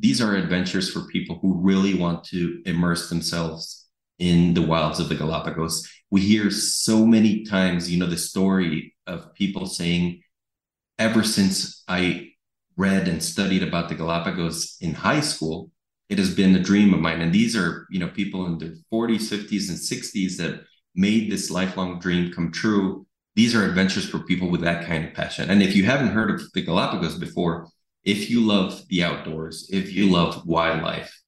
these are adventures for people who really want to immerse themselves in the wilds of the Galapagos. We hear so many times, you know, the story of people saying, ever since I read and studied about the Galapagos in high school, it has been a dream of mine. And these are, you know, people in their 40s, 50s, and 60s that made this lifelong dream come true. These are adventures for people with that kind of passion. And if you haven't heard of the Galapagos before, if you love the outdoors, if you love wildlife,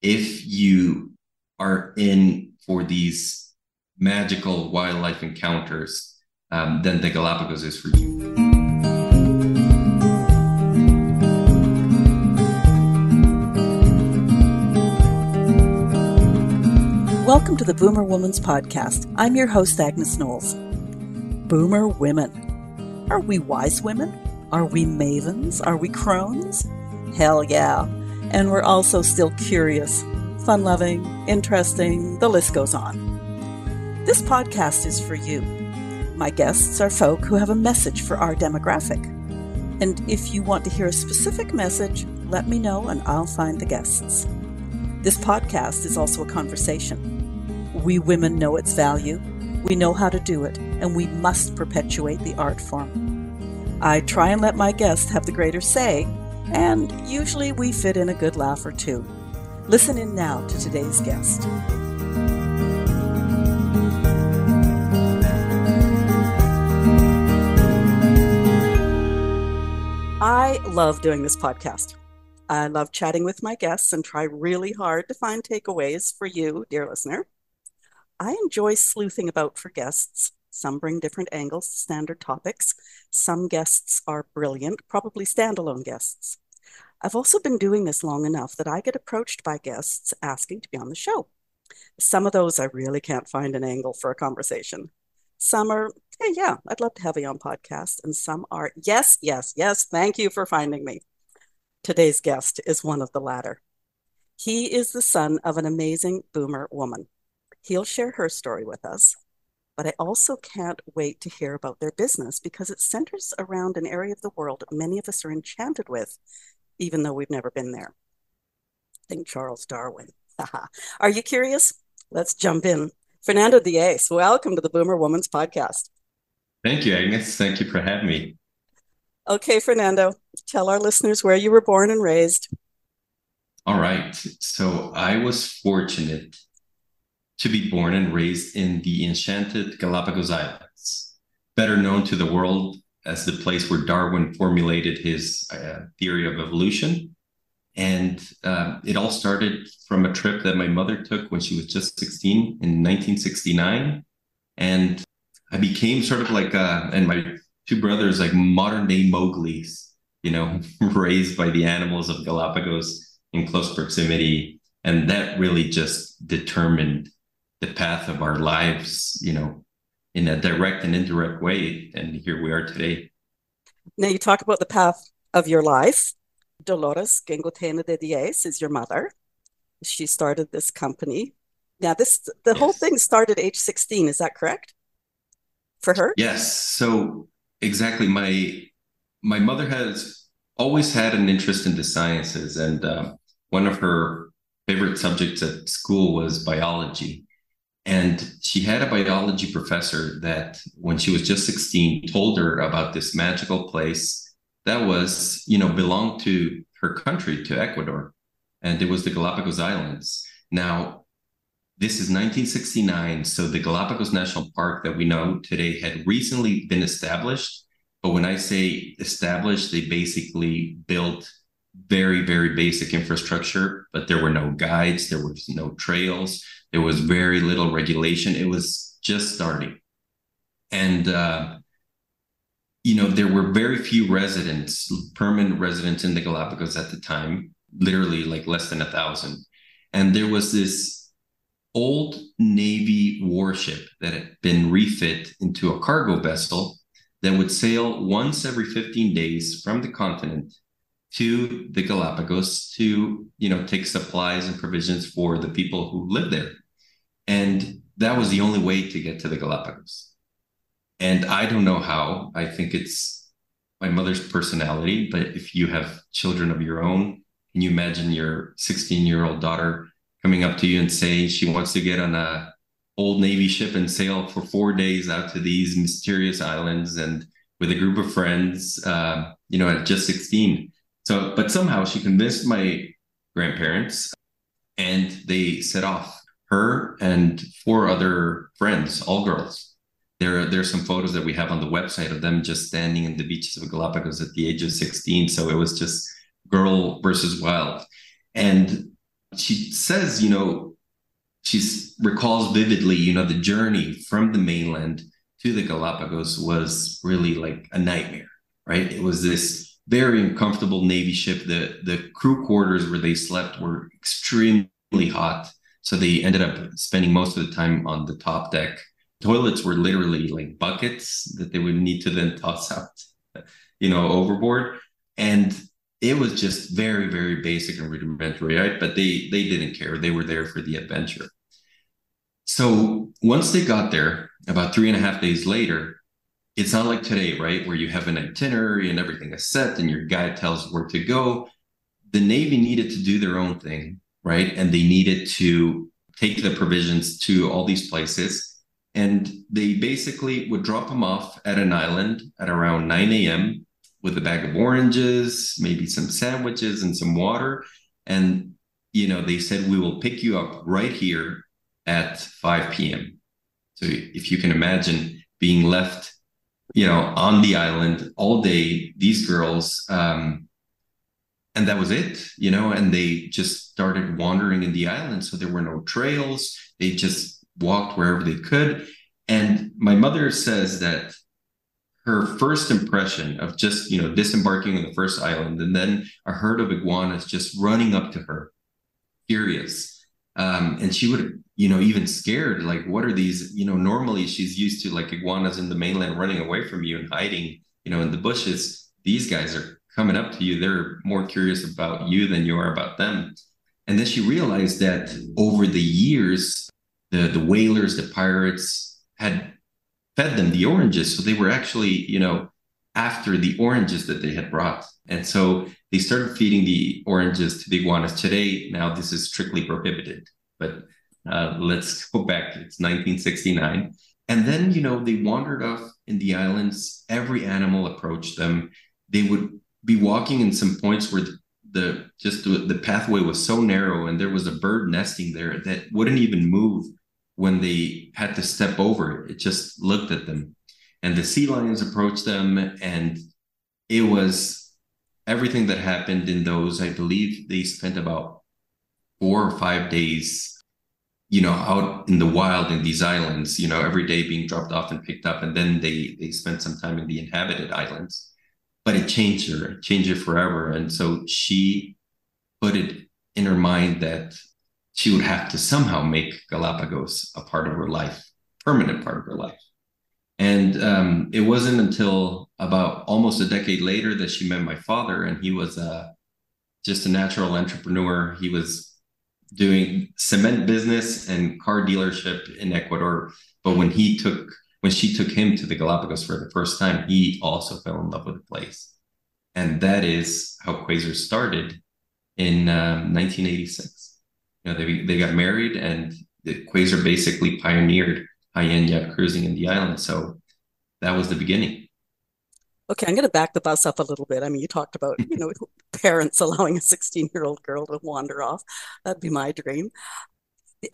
if you are in for these magical wildlife encounters, um, then the Galapagos is for you. Welcome to the Boomer Woman's Podcast. I'm your host, Agnes Knowles. Boomer women. Are we wise women? Are we mavens? Are we crones? Hell yeah. And we're also still curious, fun loving, interesting, the list goes on. This podcast is for you. My guests are folk who have a message for our demographic. And if you want to hear a specific message, let me know and I'll find the guests. This podcast is also a conversation. We women know its value, we know how to do it, and we must perpetuate the art form. I try and let my guests have the greater say, and usually we fit in a good laugh or two. Listen in now to today's guest. I love doing this podcast. I love chatting with my guests and try really hard to find takeaways for you, dear listener. I enjoy sleuthing about for guests some bring different angles standard topics. Some guests are brilliant, probably standalone guests. I've also been doing this long enough that I get approached by guests asking to be on the show. Some of those I really can't find an angle for a conversation. Some are, hey, yeah, I'd love to have you on podcast. And some are, yes, yes, yes, thank you for finding me. Today's guest is one of the latter. He is the son of an amazing boomer woman. He'll share her story with us but I also can't wait to hear about their business because it centers around an area of the world many of us are enchanted with, even though we've never been there. Think Charles Darwin. are you curious? Let's jump in. Fernando Diez, welcome to the Boomer Woman's podcast. Thank you, Agnes. Thank you for having me. Okay, Fernando, tell our listeners where you were born and raised. All right. So I was fortunate to be born and raised in the enchanted Galapagos Islands, better known to the world as the place where Darwin formulated his uh, theory of evolution. And uh, it all started from a trip that my mother took when she was just 16 in 1969. And I became sort of like, uh, and my two brothers, like modern day Mowgli's, you know, raised by the animals of Galapagos in close proximity. And that really just determined the path of our lives, you know, in a direct and indirect way. And here we are today. Now you talk about the path of your life. Dolores Gangotena de Diez is your mother. She started this company. Now this the yes. whole thing started age 16, is that correct? For her? Yes. So exactly my my mother has always had an interest in the sciences and uh, one of her favorite subjects at school was biology and she had a biology professor that, when she was just 16, told her about this magical place that was, you know, belonged to her country, to Ecuador. And it was the Galapagos Islands. Now, this is 1969. So the Galapagos National Park that we know today had recently been established. But when I say established, they basically built very, very basic infrastructure, but there were no guides, there was no trails, there was very little regulation. It was just starting. And, uh, you know, there were very few residents, permanent residents in the Galapagos at the time, literally like less than a thousand. And there was this old Navy warship that had been refit into a cargo vessel that would sail once every 15 days from the continent to the Galapagos to, you know, take supplies and provisions for the people who live there. And that was the only way to get to the Galapagos. And I don't know how. I think it's my mother's personality, but if you have children of your own, can you imagine your 16 year old daughter coming up to you and saying she wants to get on a old Navy ship and sail for four days out to these mysterious islands and with a group of friends, uh, you know, at just 16. So, but somehow she convinced my grandparents and they set off her and four other friends, all girls. There, there's some photos that we have on the website of them just standing in the beaches of Galapagos at the age of 16. So it was just girl versus wild. And she says, you know, she recalls vividly, you know, the journey from the mainland to the Galapagos was really like a nightmare, right? It was this very uncomfortable Navy ship. The the crew quarters where they slept were extremely hot. So they ended up spending most of the time on the top deck. Toilets were literally like buckets that they would need to then toss out, you know, overboard. And it was just very, very basic and rudimentary, right? But they they didn't care. They were there for the adventure. So once they got there, about three and a half days later, it's not like today, right? Where you have an itinerary and everything is set and your guide tells where to go. The Navy needed to do their own thing, right? And they needed to take the provisions to all these places. And they basically would drop them off at an island at around 9 a.m. with a bag of oranges, maybe some sandwiches and some water. And, you know, they said, we will pick you up right here at 5 p.m. So if you can imagine being left, you know, on the island all day, these girls, um, and that was it, you know, and they just started wandering in the island. So there were no trails. They just walked wherever they could. And my mother says that her first impression of just, you know, disembarking on the first island and then a herd of iguanas just running up to her, furious. Um, and she would you know, even scared. Like, what are these? You know, normally she's used to like iguanas in the mainland running away from you and hiding, you know, in the bushes. These guys are coming up to you. They're more curious about you than you are about them. And then she realized that over the years, the the whalers, the pirates had fed them the oranges. So they were actually, you know, after the oranges that they had brought. And so they started feeding the oranges to the iguanas. Today, now this is strictly prohibited. But uh, let's go back. It's 1969. And then, you know, they wandered off in the islands. Every animal approached them. They would be walking in some points where the, the just the, the pathway was so narrow and there was a bird nesting there that wouldn't even move when they had to step over it. It just looked at them. And the sea lions approached them. And it was everything that happened in those. I believe they spent about four or five days you know out in the wild in these islands you know every day being dropped off and picked up and then they they spent some time in the inhabited islands but it changed her it changed her forever. And so she put it in her mind that she would have to somehow make galapagos a part of her life permanent part of her life. And um, it wasn't until about almost a decade later that she met my father and he was uh, just a natural entrepreneur. He was doing cement business and car dealership in Ecuador. But when he took when she took him to the Galapagos for the first time, he also fell in love with the place. And that is how Quasar started in um, 1986. You know, they, they got married and the Quasar basically pioneered high-end yacht cruising in the island. So that was the beginning. Okay, I'm going to back the bus up a little bit. I mean, you talked about, you know, parents allowing a 16 year old girl to wander off. That'd be my dream.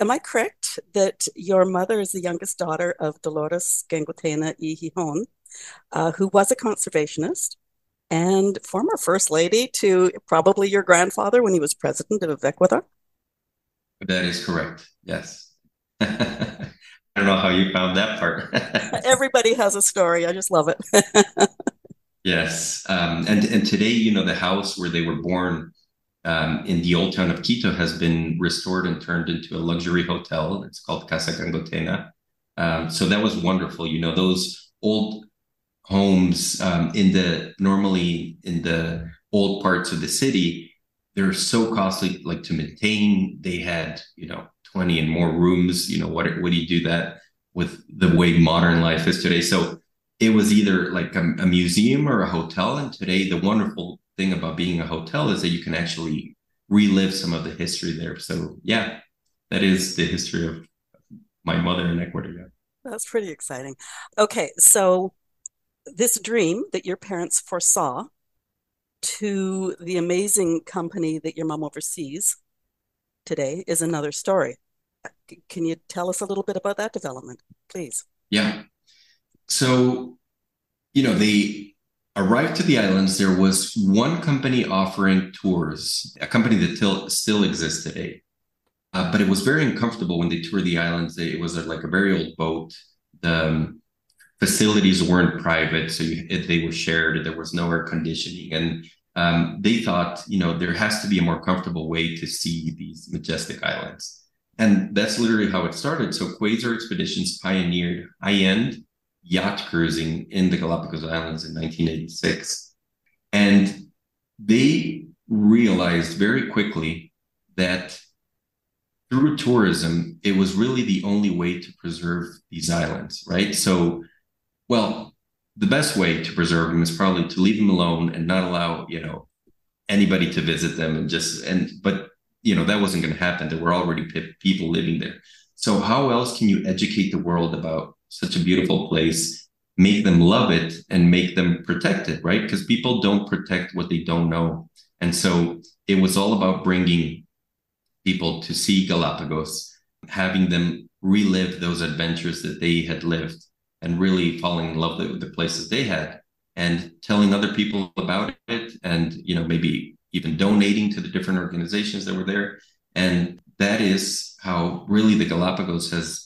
Am I correct that your mother is the youngest daughter of Dolores Gangotena y Gijon, uh, who was a conservationist and former first lady to probably your grandfather when he was president of Ecuador? That is correct. Yes. I don't know how you found that part. Everybody has a story. I just love it. Yes, um, and and today, you know, the house where they were born um, in the old town of Quito has been restored and turned into a luxury hotel. It's called Casa Gangotena. Um, so that was wonderful. You know, those old homes um, in the normally in the old parts of the city, they're so costly, like to maintain. They had, you know, twenty and more rooms. You know, what what do you do that with the way modern life is today? So it was either like a, a, museum or a hotel. And today, the wonderful thing about being a hotel is that you can actually relive some of the history there. So yeah, that is the history of my mother in Ecuador. Yeah. That's pretty exciting. Okay, so this dream that your parents foresaw to the amazing company that your mom oversees today is another story. Can you tell us a little bit about that development, please? Yeah. So, you know, they arrived to the islands. There was one company offering tours, a company that till, still exists today. Uh, but it was very uncomfortable when they toured the islands. It was like a very old boat. The um, facilities weren't private, so you, they were shared. There was no air conditioning, and um, they thought, you know, there has to be a more comfortable way to see these majestic islands. And that's literally how it started. So Quasar Expeditions pioneered high-end yacht cruising in the Galapagos Islands in 1986. And they realized very quickly that through tourism, it was really the only way to preserve these islands, right? So, well, the best way to preserve them is probably to leave them alone and not allow, you know, anybody to visit them and just, and, but, you know, that wasn't going to happen. There were already people living there. So, how else can you educate the world about such a beautiful place, make them love it and make them protect it, right? Because people don't protect what they don't know. And so it was all about bringing people to see Galapagos, having them relive those adventures that they had lived and really falling in love with the places they had and telling other people about it and you know maybe even donating to the different organizations that were there and that is how really the galapagos has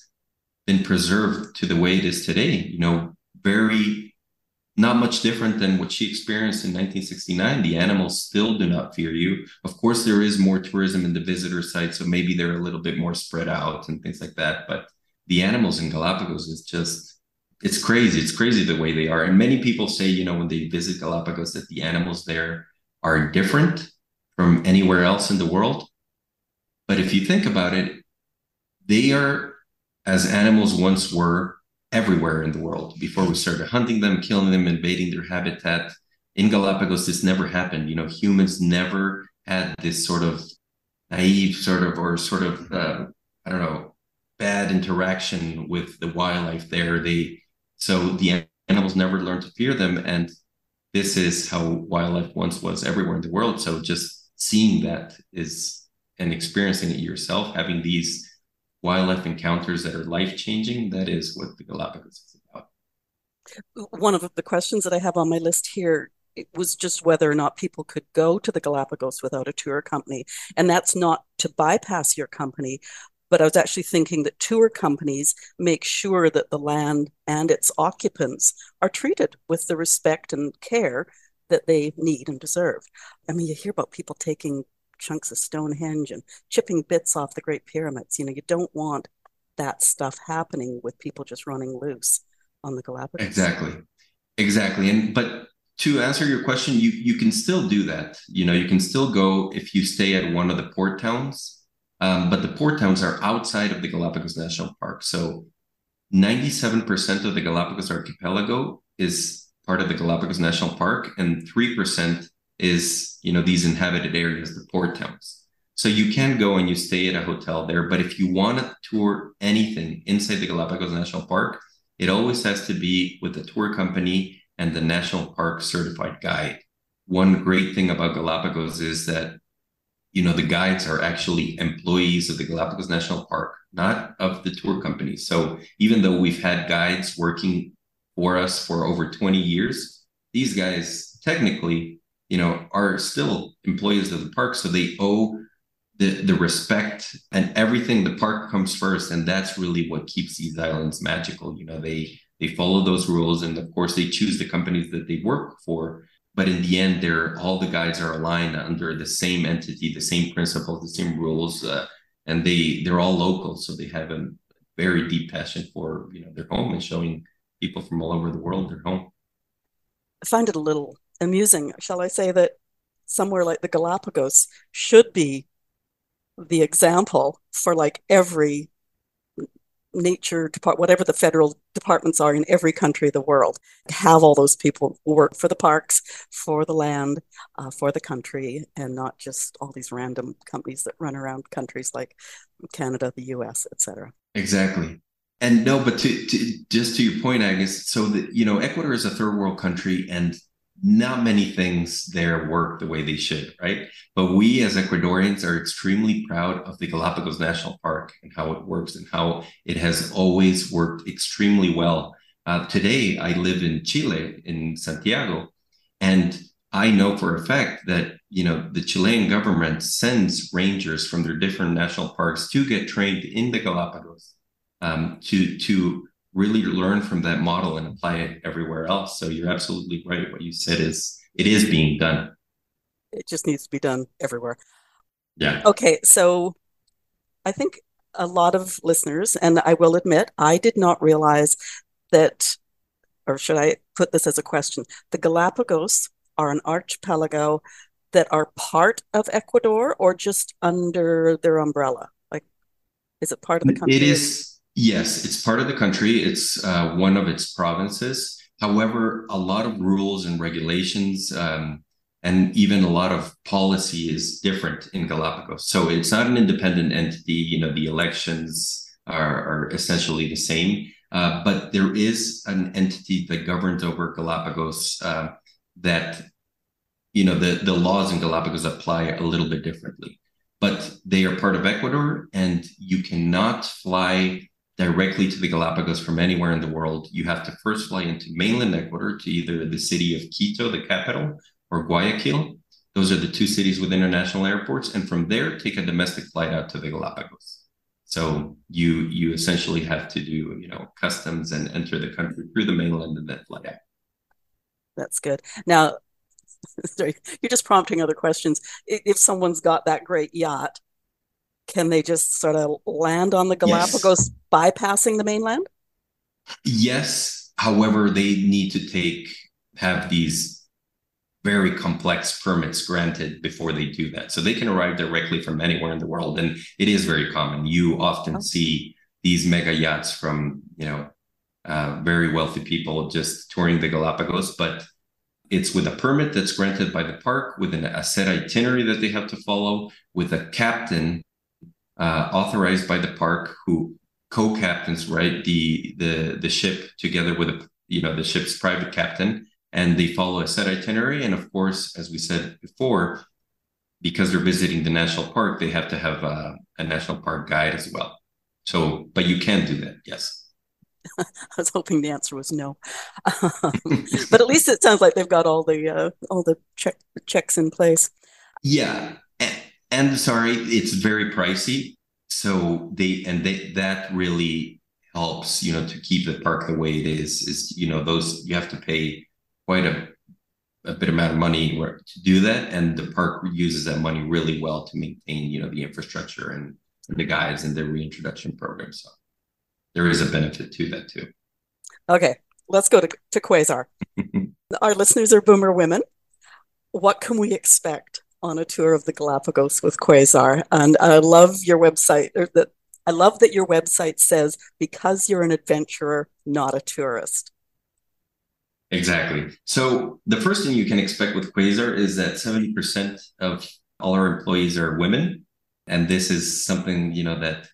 been preserved to the way it is today. You know, very not much different than what she experienced in 1969. The animals still do not fear you. Of course, there is more tourism in the visitor site, so maybe they're a little bit more spread out and things like that. But the animals in Galapagos is just it's crazy. It's crazy the way they are. And many people say, you know, when they visit Galapagos, that the animals there are different from anywhere else in the world. But if you think about it, they are as animals once were everywhere in the world before we started hunting them, killing them, invading their habitat. In Galapagos, this never happened. You know, humans never had this sort of naive, sort of, or sort of, uh, I don't know, bad interaction with the wildlife there. They so the animals never learned to fear them, and this is how wildlife once was everywhere in the world. So just seeing that is and experiencing it yourself, having these wildlife encounters that are life changing, that is what the Galapagos is about. One of the questions that I have on my list here it was just whether or not people could go to the Galapagos without a tour company. And that's not to bypass your company, but I was actually thinking that tour companies make sure that the land and its occupants are treated with the respect and care that they need and deserve. I mean, you hear about people taking chunks of Stonehenge and chipping bits off the Great Pyramids. You know, you don't want that stuff happening with people just running loose on the Galapagos. Exactly. Exactly. And but to answer your question, you you can still do that. You know, you can still go if you stay at one of the port towns. Um, but the port towns are outside of the Galapagos National Park. So 97% of the Galapagos archipelago is part of the Galapagos National Park, and 3% is you know these inhabited areas, the port towns. So you can go and you stay at a hotel there, but if you want to tour anything inside the Galapagos National Park, it always has to be with the tour company and the national park certified guide. One great thing about Galapagos is that you know the guides are actually employees of the Galapagos National Park, not of the tour company. So even though we've had guides working for us for over 20 years, these guys technically you know, are still employees of the park. So they owe the, the respect and everything. The park comes first. And that's really what keeps these islands magical. You know, they they follow those rules and of course they choose the companies that they work for. But in the end, they're all the guides are aligned under the same entity, the same principles, the same rules, uh, and they they're all local, so they have a very deep passion for you know their home and showing people from all over the world their home. I find it a little amusing, shall I say, that somewhere like the Galapagos should be the example for like every nature depart whatever the federal departments are in every country of the world have all those people work for the parks for the land uh, for the country and not just all these random companies that run around countries like canada the us etc exactly. And no but to, to just to your point agnes so that you know ecuador is a third world country and not many things there work the way they should, right? But we as Ecuadorians are extremely proud of the Galapagos National Park and how it works and how it has always worked extremely well. Uh, today, I live in Chile, in Santiago, and I know for a fact that you know the Chilean government sends rangers from their different national parks to get trained in the Galapagos um, to to really learn from that model and apply it everywhere else. So you're absolutely right. What you said is it is being done. It just needs to be done everywhere. Yeah. Okay. So I think a lot of listeners, and I will admit, I did not realize that, or should I put this as a question? The Galapagos are an archipelago that are part of Ecuador or just under their umbrella? Like, is it part of the country? It is Yes, it's part of the country. It's uh, one of its provinces. However, a lot of rules and regulations um, and even a lot of policy is different in Galapagos. So it's not an independent entity. You know, the elections are, are essentially the same, uh, but there is an entity that governs over Galapagos uh, that, you know, the, the laws in Galapagos apply a little bit differently. But they are part of Ecuador, and you cannot fly directly to the Galapagos from anywhere in the world, you have to first fly into mainland Ecuador to either the city of Quito, the capital, or Guayaquil. Those are the two cities with international airports, and from there take a domestic flight out to the Galapagos. So you you essentially have to do you know customs and enter the country through the mainland and then fly out. That's good. Now, sorry, you're just prompting other questions. If someone's got that great yacht, can they just sort of land on the Galapagos yes. bypassing the mainland? Yes. However, they need to take have these very complex permits granted before they do that. So they can arrive directly from anywhere in the world. And it is very common. You often oh. see these mega yachts from, you know, uh, very wealthy people just touring the Galapagos, but it's with a permit that's granted by the park, with an, a set itinerary that they have to follow, with a captain uh, authorized by the park who co-captains right the the the ship together with a you know the ship's private captain and they follow a set itinerary. And of course as we said before because they're visiting the national park they have to have a, a national park guide as well. So but you can do that yes. I was hoping the answer was no, um, but at least it sounds like they've got all the uh, all the check checks in place. Yeah, and sorry, it's very pricey. So they and they that really helps, you know, to keep the park the way it is. Is you know those you have to pay quite a a bit amount of money to do that, and the park uses that money really well to maintain, you know, the infrastructure and the guides and the reintroduction program. So there is a benefit to that too. Okay, let's go to, to Quasar. Our listeners are boomer women. What can we expect on a tour of the Galapagos with Quasar. And I love your website or that I love that your website says because you're an adventurer, not a tourist. Exactly. So the first thing you can expect with Quasar is that 70% of all our employees are women. And this is something, you know, that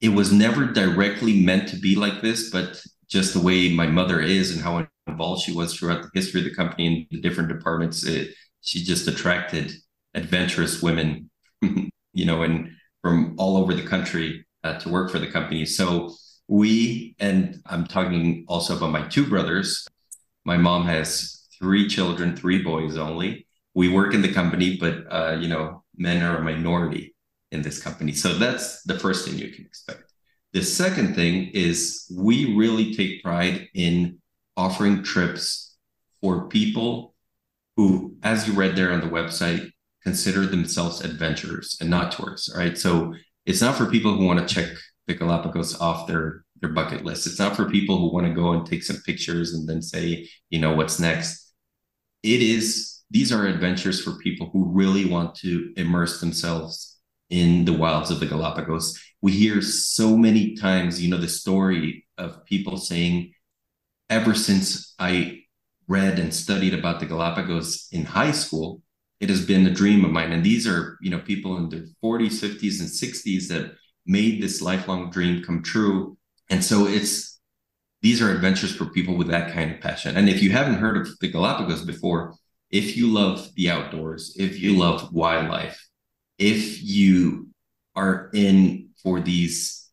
it was never directly meant to be like this, but just the way my mother is and how involved she was throughout the history of the company and the different departments, it, she just attracted adventurous women, you know, and from all over the country uh, to work for the company. So we, and I'm talking also about my two brothers. My mom has three children, three boys only. We work in the company, but uh, you know, men are a minority in this company. So that's the first thing you can expect. The second thing is we really take pride in offering trips for people who, as you read there on the website, consider themselves adventurers and not tourists. Right. So it's not for people who want to check the Galapagos off their their bucket list. It's not for people who want to go and take some pictures and then say, you know, what's next. It is these are adventures for people who really want to immerse themselves in the wilds of the Galapagos. We hear so many times, you know, the story of people saying, ever since I read and studied about the Galapagos in high school, it has been a dream of mine. And these are, you know, people in their 40s, 50s, and 60s that made this lifelong dream come true. And so it's these are adventures for people with that kind of passion. And if you haven't heard of the Galapagos before, if you love the outdoors, if you love wildlife, if you are in for these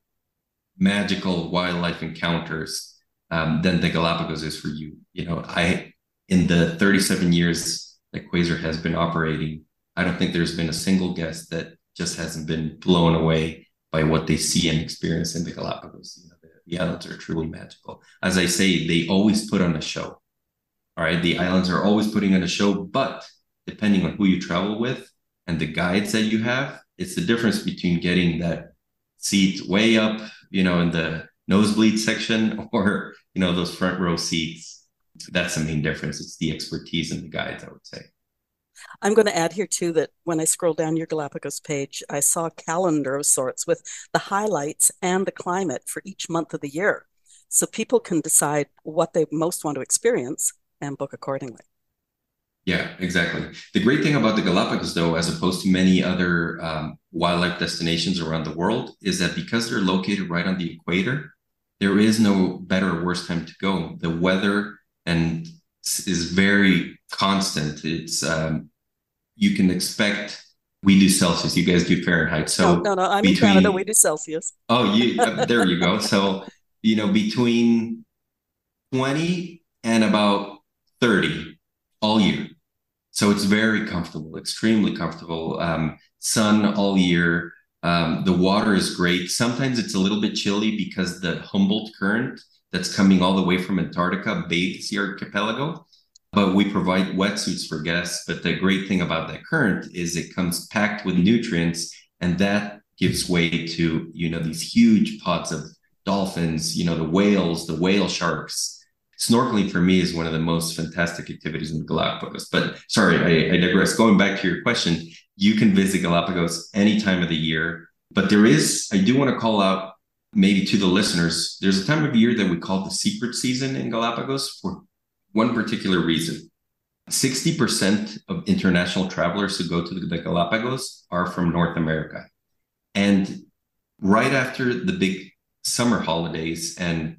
magical wildlife encounters, um, then the Galapagos is for you. You know, I in the 37 years that Quasar has been operating, I don't think there's been a single guest that just hasn't been blown away by what they see and experience in the Galapagos. You know, the, the islands are truly magical. As I say, they always put on a show. All right, the islands are always putting on a show, but depending on who you travel with and the guides that you have, it's the difference between getting that seat way up, you know, in the nosebleed section or, you know, those front row seats. That's the main difference. It's the expertise and the guides, I would say. I'm going to add here too that when I scrolled down your Galapagos page, I saw a calendar of sorts with the highlights and the climate for each month of the year. So people can decide what they most want to experience and book accordingly. Yeah, exactly. The great thing about the Galapagos, though, as opposed to many other um, wildlife destinations around the world, is that because they're located right on the equator, there is no better or worse time to go. The weather and is very constant. It's um, you can expect. We do Celsius. You guys do Fahrenheit. So no, no, no I'm between, in Canada. We do Celsius. Oh, you uh, there you go. So you know between twenty and about thirty all year. So it's very comfortable, extremely comfortable. Um, sun all year. Um, the water is great. Sometimes it's a little bit chilly because the Humboldt current that's coming all the way from Antarctica bathes the archipelago. But we provide wetsuits for guests. But the great thing about that current is it comes packed with nutrients, and that gives way to you know these huge pods of dolphins, you know the whales, the whale sharks, snorkeling for me is one of the most fantastic activities in the Galapagos. But sorry, I, I, digress. Going back to your question, you can visit Galapagos any time of the year. But there is, I do want to call out maybe to the listeners, there's a time of year that we call the secret season in Galapagos for one particular reason. 60% of international travelers who go to the Galapagos are from North America. And right after the big summer holidays and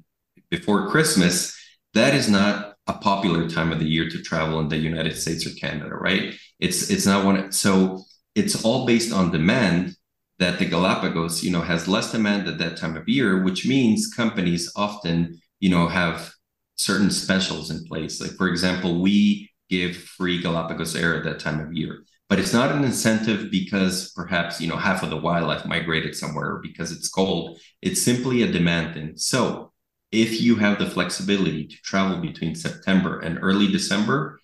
before Christmas, that is not a popular time of the year to travel in the United States or Canada, right? It's it's not one. So it's all based on demand. That the Galapagos, you know, has less demand at that time of year, which means companies often, you know, have certain specials in place. Like for example, we give free Galapagos air at that time of year, but it's not an incentive because perhaps you know half of the wildlife migrated somewhere because it's cold. It's simply a demand thing. So if you have the flexibility to travel between September and early December,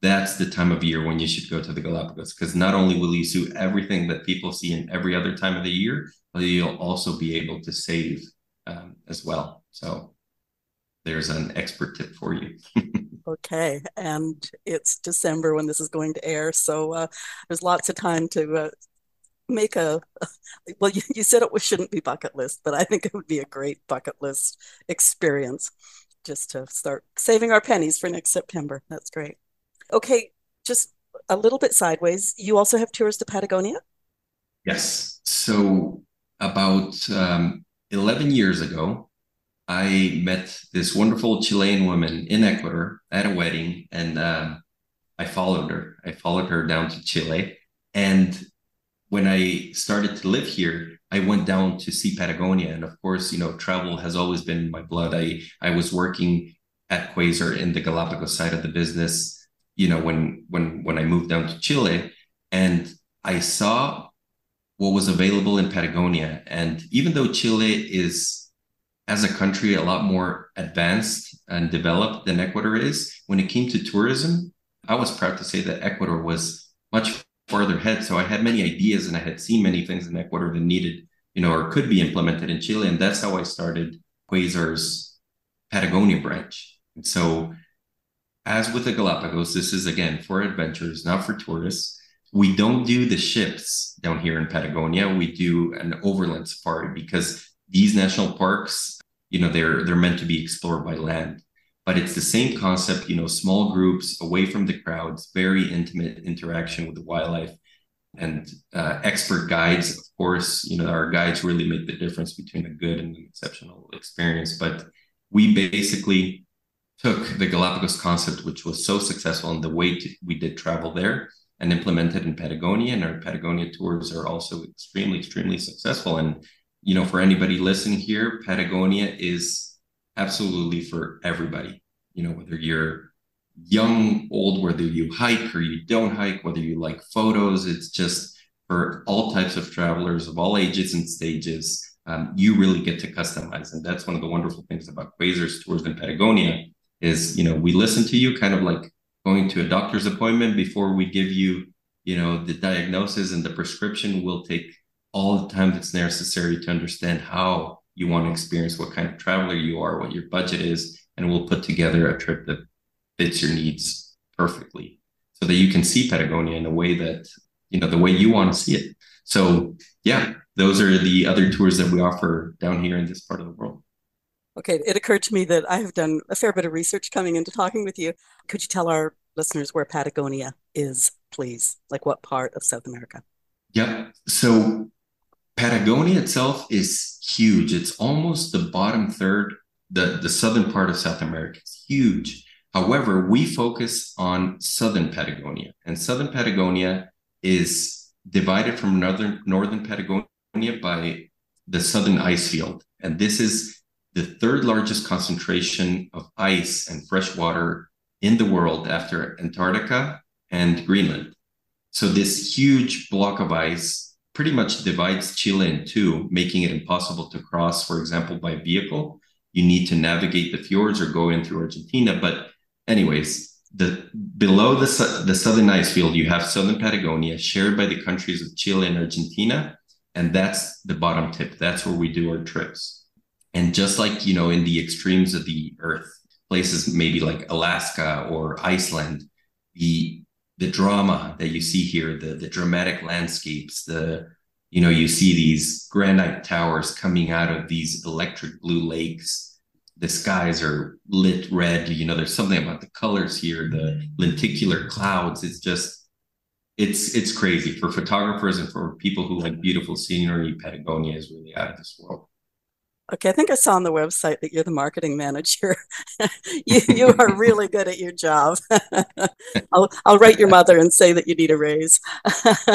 that's the time of year when you should go to the Galapagos because not only will you see everything that people see in every other time of the year, but you'll also be able to save um, as well. So there's an expert tip for you. okay, and it's December when this is going to air, so uh, there's lots of time to uh, make a well you, you said it shouldn't be bucket list but i think it would be a great bucket list experience just to start saving our pennies for next september. That's great. Okay just a little bit sideways you also have tours to patagonia? Yes. So about um, 11 years ago i met this wonderful chilean woman in ecuador at a wedding and uh, i followed her. I followed her down to chile and when I started to live here, I went down to see Patagonia. And of course, you know, travel has always been my blood. I, I was working at Quasar in the Galapagos side of the business, you know, when when when I moved down to Chile and I saw what was available in Patagonia. And even though Chile is as a country a lot more advanced and developed than Ecuador is, when it came to tourism, I was proud to say that Ecuador was much farther ahead. So I had many ideas and I had seen many things in Ecuador that needed, you know, or could be implemented in Chile. And that's how I started Quasar's Patagonia branch. And so, as with the Galapagos, this is again for adventurers, not for tourists. we don't do the ships down here in Patagonia. We do an overland safari because these national parks, you know, they're they're meant to be explored by land. But it's the same concept, you know, small groups away from the crowds, very intimate interaction with the wildlife, and uh, expert guides. Of course, you know, our guides really make the difference between a good and an exceptional experience. But we basically took the Galapagos concept, which was so successful, and the way to, we did travel there, and implemented in Patagonia. And our Patagonia tours are also extremely, extremely successful. And you know, for anybody listening here, Patagonia is absolutely for everybody. You know, whether you're young, old, whether you hike or you don't hike, whether you like photos, it's just for all types of travelers of all ages and stages. Um, you really get to customize, and that's one of the wonderful things about Quasar's tours in Patagonia. Is you know we listen to you, kind of like going to a doctor's appointment before we give you, you know, the diagnosis and the prescription. We'll take all the time that's necessary to understand how you want to experience, what kind of traveler you are, what your budget is, and we'll put together a trip that fits your needs perfectly so that you can see Patagonia in a way that, you know, the way you want to see it. So, yeah, those are the other tours that we offer down here in this part of the world. Okay, it occurred to me that I have done a fair bit of research coming into talking with you. Could you tell our listeners where Patagonia is, please? Like what part of South America? Yep. So Patagonia itself is huge. It's almost the bottom third, the, the southern part of South America. It's huge. However, we focus on southern Patagonia, and southern Patagonia is divided from northern northern Patagonia by the southern ice field. And this is the third largest concentration of ice and fresh water in the world after Antarctica and Greenland. So this huge block of ice pretty much divides Chile in two, making it impossible to cross, for example, by vehicle. You need to navigate the fjords or go in through Argentina. But, anyways, the below the, the southern ice field, you have southern Patagonia shared by the countries of Chile and Argentina. And that's the bottom tip. That's where we do our trips. And just like, you know, in the extremes of the earth, places maybe like Alaska or Iceland, the the drama that you see here, the the dramatic landscapes, the you know you see these granite towers coming out of these electric blue lakes. The skies are lit red. You know, there's something about the colors here, the lenticular clouds. It's just it's it's crazy for photographers and for people who like beautiful scenery. Patagonia is really out of this world. Okay, I think I saw on the website that you're the marketing manager. you, you are really good at your job. I'll, I'll write your mother and say that you need a raise.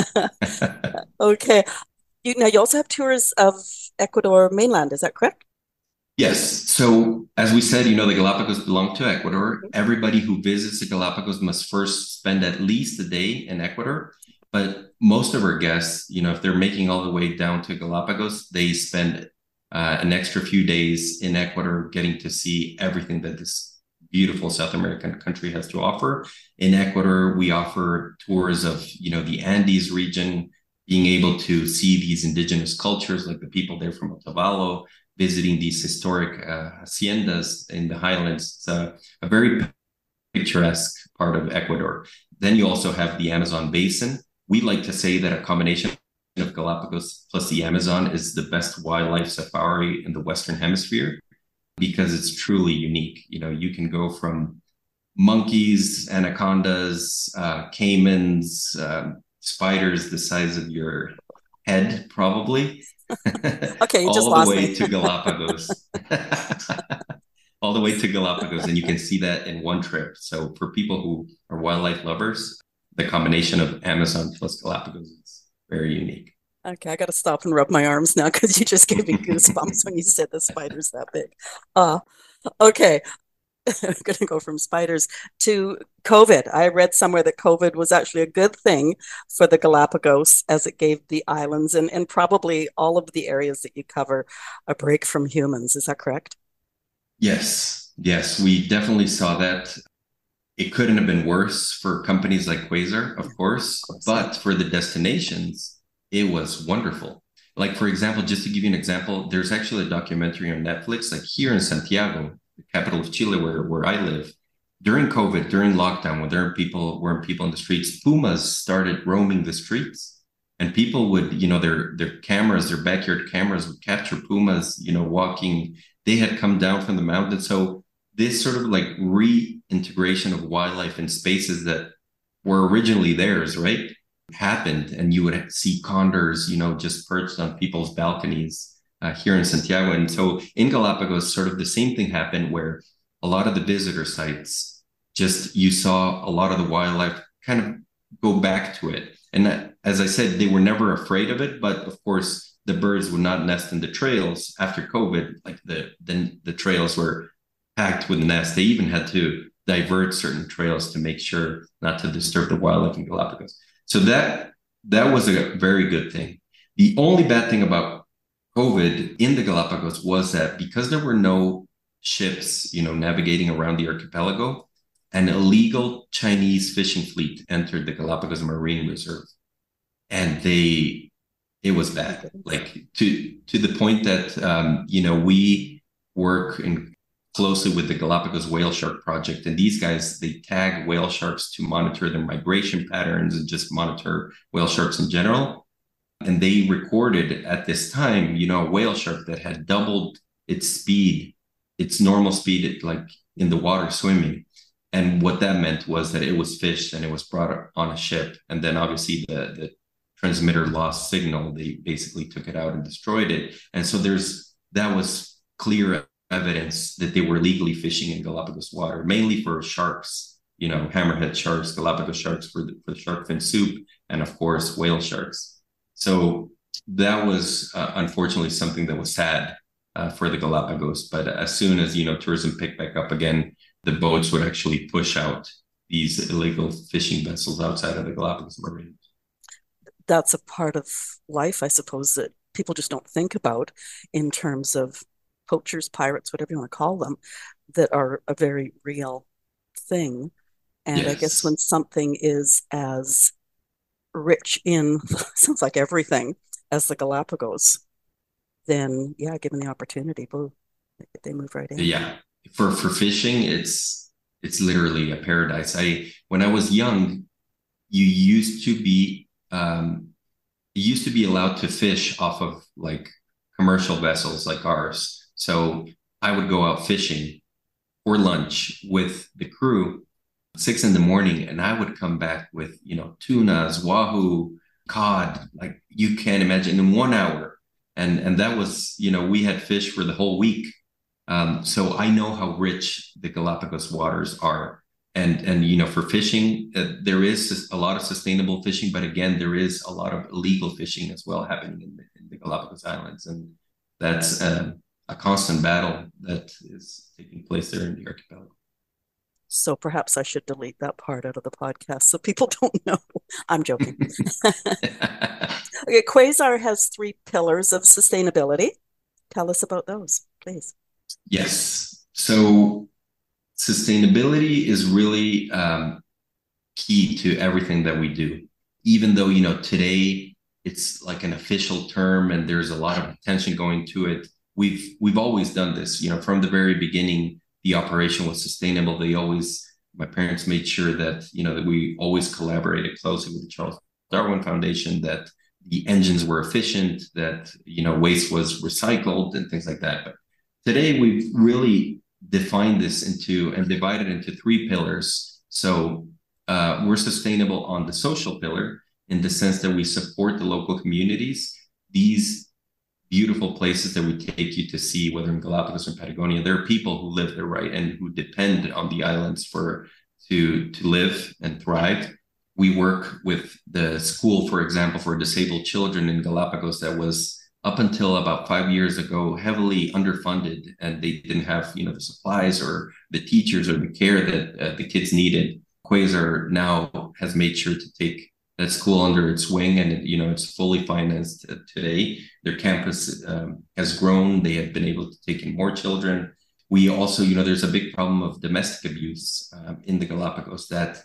okay. You, now, you also have tours of Ecuador mainland, is that correct? Yes. So, as we said, you know, the Galapagos belong to Ecuador. Mm-hmm. Everybody who visits the Galapagos must first spend at least a day in Ecuador. But most of our guests, you know, if they're making all the way down to Galapagos, they spend uh, an extra few days in Ecuador, getting to see everything that this beautiful South American country has to offer. In Ecuador, we offer tours of you know the Andes region, being able to see these indigenous cultures, like the people there from Otavalo, visiting these historic uh, haciendas in the highlands. It's a, a very picturesque part of Ecuador. Then you also have the Amazon basin. We like to say that a combination of Galapagos plus the Amazon is the best wildlife safari in the Western Hemisphere because it's truly unique. You know, you can go from monkeys, anacondas, uh, caimans, uh, spiders the size of your head, probably. okay, you just all the way to Galapagos. all the way to Galapagos, and you can see that in one trip. So for people who are wildlife lovers, the combination of Amazon plus Galapagos very unique. Okay, I got to stop and rub my arms now because you just gave me goosebumps when you said the spider's that big. Uh, okay, I'm going to go from spiders to COVID. I read somewhere that COVID was actually a good thing for the Galapagos as it gave the islands and, and probably all of the areas that you cover a break from humans. Is that correct? Yes, yes, we definitely saw that. It couldn't have been worse for companies like Quasar, of course, but for the destinations, it was wonderful. Like, for example, just to give you an example, there's actually a documentary on Netflix, like here in Santiago, the capital of Chile, where, where I live. during COVID, during lockdown, when there were people weren't people in the streets, pumas started roaming the streets, and people would, you know, their their cameras, their backyard cameras would capture pumas, you know, walking. They had come down from the mountain, so this sort of like reintegration of wildlife in spaces that were originally theirs, right, happened, and you would see condors, you know, just perched on people's balconies uh, here in Santiago, and so in Galapagos, sort of the same thing happened where a lot of the visitor sites, just you saw a lot of the wildlife kind of go back to it. And that, as I said, they were never afraid of it, but of course the birds would not nest in the trails after COVID. Like the the, the trails were packed with nests. They even had to divert certain trails to make sure not to disturb the wildlife in Galapagos. So that that was a very good thing. The only bad thing about COVID in the Galapagos was that because there were no ships, you know, navigating around the archipelago, an illegal Chinese fishing fleet entered the Galapagos Marine Reserve, and they it was bad, like to to the point that um, you know we work in closely with the Galapagos Whale Shark Project, and these guys they tag whale sharks to monitor their migration patterns and just monitor whale sharks in general. And they recorded at this time, you know, a whale shark that had doubled its speed its normal speed, like in the water swimming. And what that meant was that it was fished and it was brought on a ship. And then obviously the, the transmitter lost signal. They basically took it out and destroyed it. And so there's that was clear evidence that they were legally fishing in Galapagos water, mainly for sharks, you know, hammerhead sharks, Galapagos sharks for the, for the shark fin soup, and of course, whale sharks. So that was uh, unfortunately something that was sad uh, for the Galapagos. But as soon as you know tourism picked back up again, the boats would actually push out these illegal fishing vessels outside of the Galapagos marine. That's a part of life, I suppose, that people just don't think about in terms of poachers, pirates, whatever you want to call them, that are a very real thing. And yes. I guess when something is as rich in, sounds like everything, as the Galapagos, then yeah, given the opportunity, boom, they move right in. Yeah, for for fishing, it's it's literally a paradise. I when I was young, you used to be um, you used to be allowed to fish off of like commercial vessels like ours. So I would go out fishing for lunch with the crew six in the morning, and I would come back with you know tunas, wahoo, cod, like you can't imagine in one hour. And and that was you know we had fish for the whole week. Um, so i know how rich the galapagos waters are. And and you know for fishing uh, there is a lot of sustainable fishing but again there is a lot of illegal fishing as well happening in the, in the galapagos islands. And that's um, a constant battle that is taking place there in the archipelago so perhaps I should delete that part out of the podcast so people don't know. I'm joking. okay, Quasar has three pillars of sustainability. Tell us about those, please. Yes. So sustainability is really um, key to everything that we do. Even though, you know, today it's like an official term and there's a lot of attention going to it. We've we've always done this, you know, from the very beginning the operation was sustainable. They always, my parents made sure that, you know, that we always collaborated closely with the Charles Darwin Foundation, that the engines were efficient, that, you know, waste was recycled and things like that. But today we've really defined this into and divided into three pillars. So uh, we're sustainable on the social pillar in the sense that we support the local communities. These beautiful places that we take you to see, whether in Galapagos or Patagonia. There are people who live there, right, and who depend on the islands for to to live and thrive. We work with the school, for example, for disabled children in Galapagos that was up until about five years ago heavily underfunded, and they didn't have you know the supplies or the teachers or the care that uh, the kids needed. Quasar now has made sure to take that school under its wing, and you know it's fully financed today. Their campus um, has grown; they have been able to take in more children. We also, you know, there's a big problem of domestic abuse um, in the Galapagos. That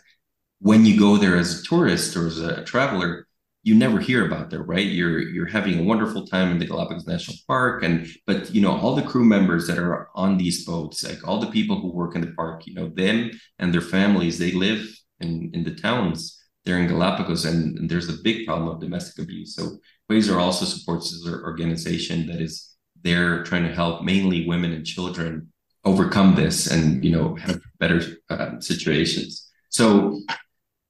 when you go there as a tourist or as a traveler, you never hear about that right? You're you're having a wonderful time in the Galapagos National Park, and but you know all the crew members that are on these boats, like all the people who work in the park, you know them and their families, they live in in the towns there in Galapagos, and, there's a big problem of domestic abuse. So Quasar also supports this organization that is there trying to help mainly women and children overcome this and you know have better uh, situations. So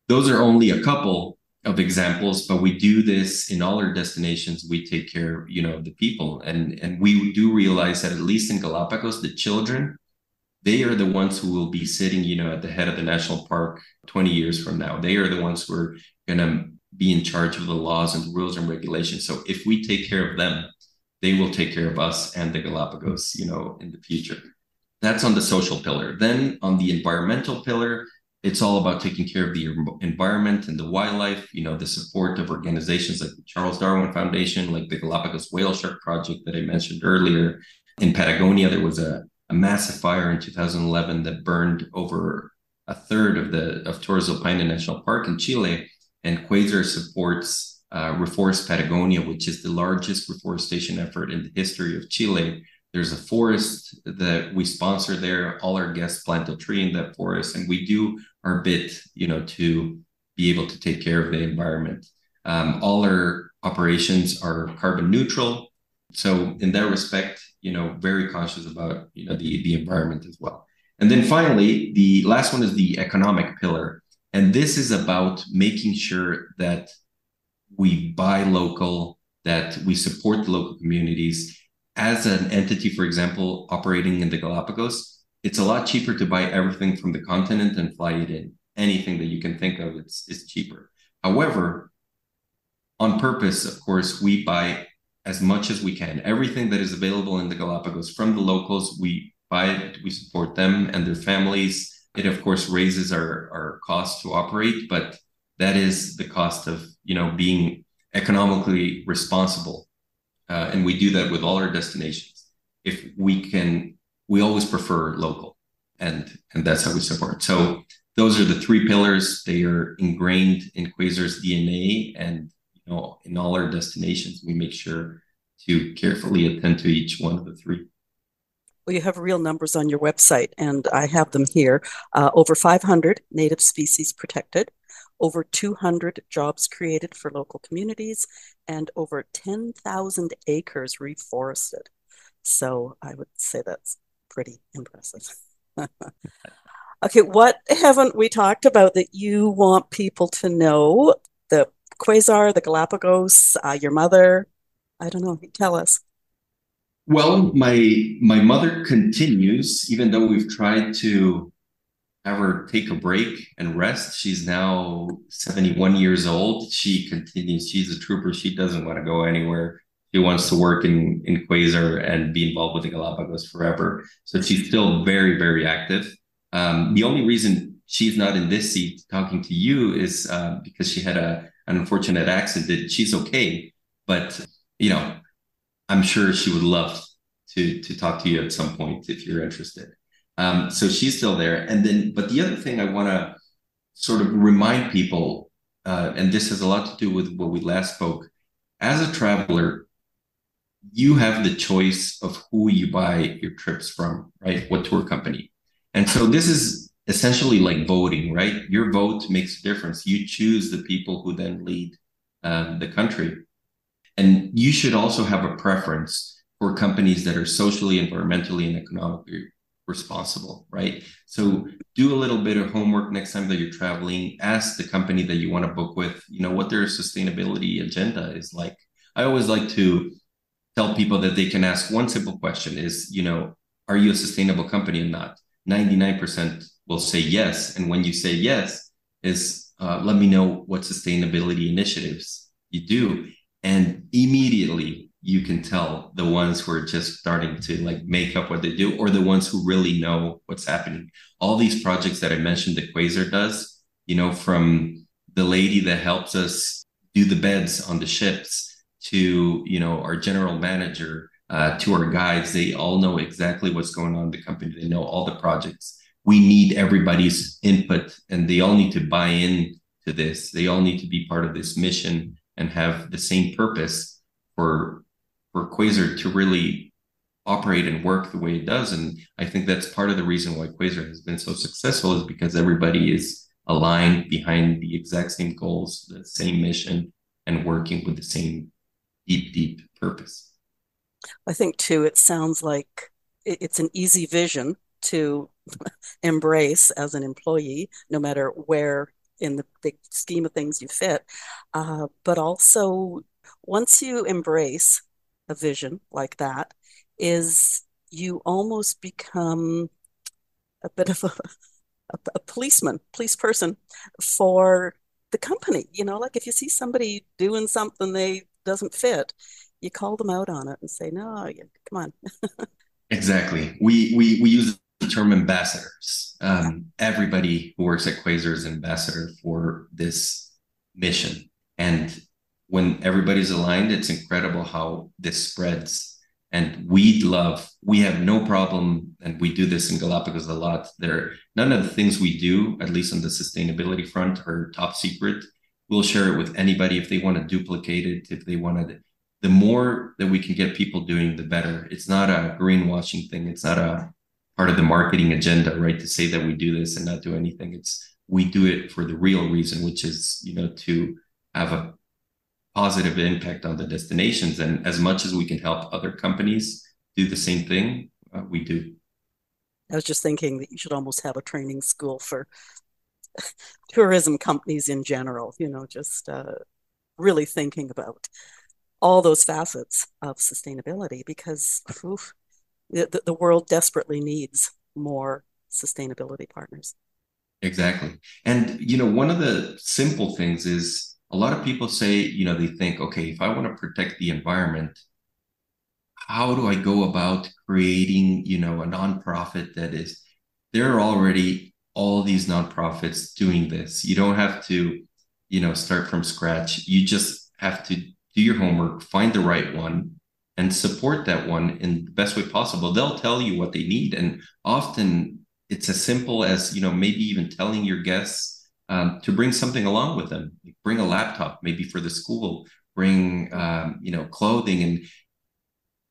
those are only a couple of examples, but we do this in all our destinations. We take care, you know, of the people, and and we do realize that at least in Galapagos, the children, they are the ones who will be sitting, you know, at the head of the national park 20 years from now. They are the ones who are going to be in charge of the laws and rules and regulations. So if we take care of them, they will take care of us and the Galapagos, you know, in the future. That's on the social pillar. Then on the environmental pillar, it's all about taking care of the environment and the wildlife, you know, the support of organizations like the Charles Darwin Foundation, like the Galapagos Whale Shark Project that I mentioned earlier. In Patagonia, there was a, a massive fire in 2011 that burned over a third of the of Torres del Paine National Park in Chile. And Quasar supports uh, Reforest Patagonia, which is the largest reforestation effort in the history of Chile there's a forest that we sponsor there. All our guests plant a tree in that forest, and we do our bit, you know, to be able to take care of the environment. Um, all our operations are carbon neutral, so in that respect, you know, very conscious about you know the the environment as well. And then finally, the last one is the economic pillar, and this is about making sure that we buy local, that we support the local communities, as an entity, for example, operating in the Galapagos, it's a lot cheaper to buy everything from the continent and fly it in. Anything that you can think of, it's, it's cheaper. However, on purpose, of course, we buy as much as we can. Everything that is available in the Galapagos from the locals, we buy it, we support them and their families. It of course raises our, our cost to operate, but that is the cost of you know being economically responsible uh, and we do that with all our destinations. If we can, we always prefer local, and and that's how we support. So those are the three pillars. They are ingrained in Quasar's DNA, and you know, in all our destinations, we make sure to carefully attend to each one of the three. Well, you have real numbers on your website, and I have them here. Uh, over 500 native species protected, over 200 jobs created for local communities, and over 10,000 acres reforested. So I would say that's pretty impressive. okay, what haven't we talked about that you want people to know? Quasar, the Galapagos, uh, your mother? I don't know. Tell us. Well, my my mother continues, even though we've tried to have her take a break and rest. She's now 71 years old. She continues, she's a trooper. She doesn't want to go anywhere. She wants to work in, in Quasar and be involved with the Galapagos forever. So she's still very, very active. Um, the only reason she's not in this seat talking to you is uh, because she had a, an unfortunate accident. She's okay, but you know, I'm sure she would love to to talk to you at some point if you're interested. Um, so she's still there. And then, but the other thing I want to sort of remind people, uh, and this has a lot to do with what we last spoke, as a traveler, you have the choice of who you buy your trips from, right? What tour company. And so this is essentially like voting, right? Your vote makes a difference. You choose the people who then lead um, the country. And you should also have a preference for companies that are socially, environmentally, and economically responsible, right? So do a little bit of homework next time that you're traveling. Ask the company that you want to book with, you know, what their sustainability agenda is like. I always like to tell people that they can ask one simple question is, you know, are you a sustainable company or not? 99% will say yes. And when you say yes, is uh, let me know what sustainability initiatives you do. And immediately you can tell the ones who are just starting to like make up what they do or the ones who really know what's happening all these projects that i mentioned that quasar does you know from the lady that helps us do the beds on the ships to you know our general manager uh, to our guides they all know exactly what's going on in the company they know all the projects we need everybody's input and they all need to buy in to this they all need to be part of this mission and have the same purpose for for Quasar to really operate and work the way it does. And I think that's part of the reason why Quasar has been so successful is because everybody is aligned behind the exact same goals, the same mission, and working with the same deep, deep purpose. I think too, it sounds like it's an easy vision to embrace as an employee, no matter where in the big scheme of things you fit. Uh, but also, once you embrace a vision like that, is you almost become a bit of a, a, a policeman, police person for the company. You know, like if you see somebody doing something they doesn't fit, you call them out on it and say, "No, come on." exactly. We we we use term ambassadors. Um, everybody who works at Quasar is ambassador for this mission, and when everybody's aligned, it's incredible how this spreads. And we love, we have no problem, and we do this in Galapagos a lot. There, none of the things we do, at least on the sustainability front, are top secret. We'll share it with anybody if they want to duplicate it, if they want to the more that we can get people doing, the better. It's not a greenwashing thing. It's not a part of the marketing agenda, right? To say that we do this and not do anything. It's we do it for the real reason, which is, you know, to have a positive impact on the destinations. And as much as we can help other companies do the same thing, uh, we do. I was just thinking that you should almost have a training school for tourism companies in general, you know, just uh, really thinking about all those facets of sustainability because oof, the, the world desperately needs more sustainability partners. Exactly. And, you know, one of the simple things is a lot of people say, you know, they think, okay, if I want to protect the environment, how do I go about creating, you know, a nonprofit that is, there are already all these nonprofits doing this. You don't have to, you know, start from scratch. You just have to do your homework, find the right one, and support that one in the best way possible. They'll tell you what they need, and often it's as simple as you know maybe even telling your guests um, to bring something along with them. Bring a laptop, maybe for the school. Bring um, you know clothing, and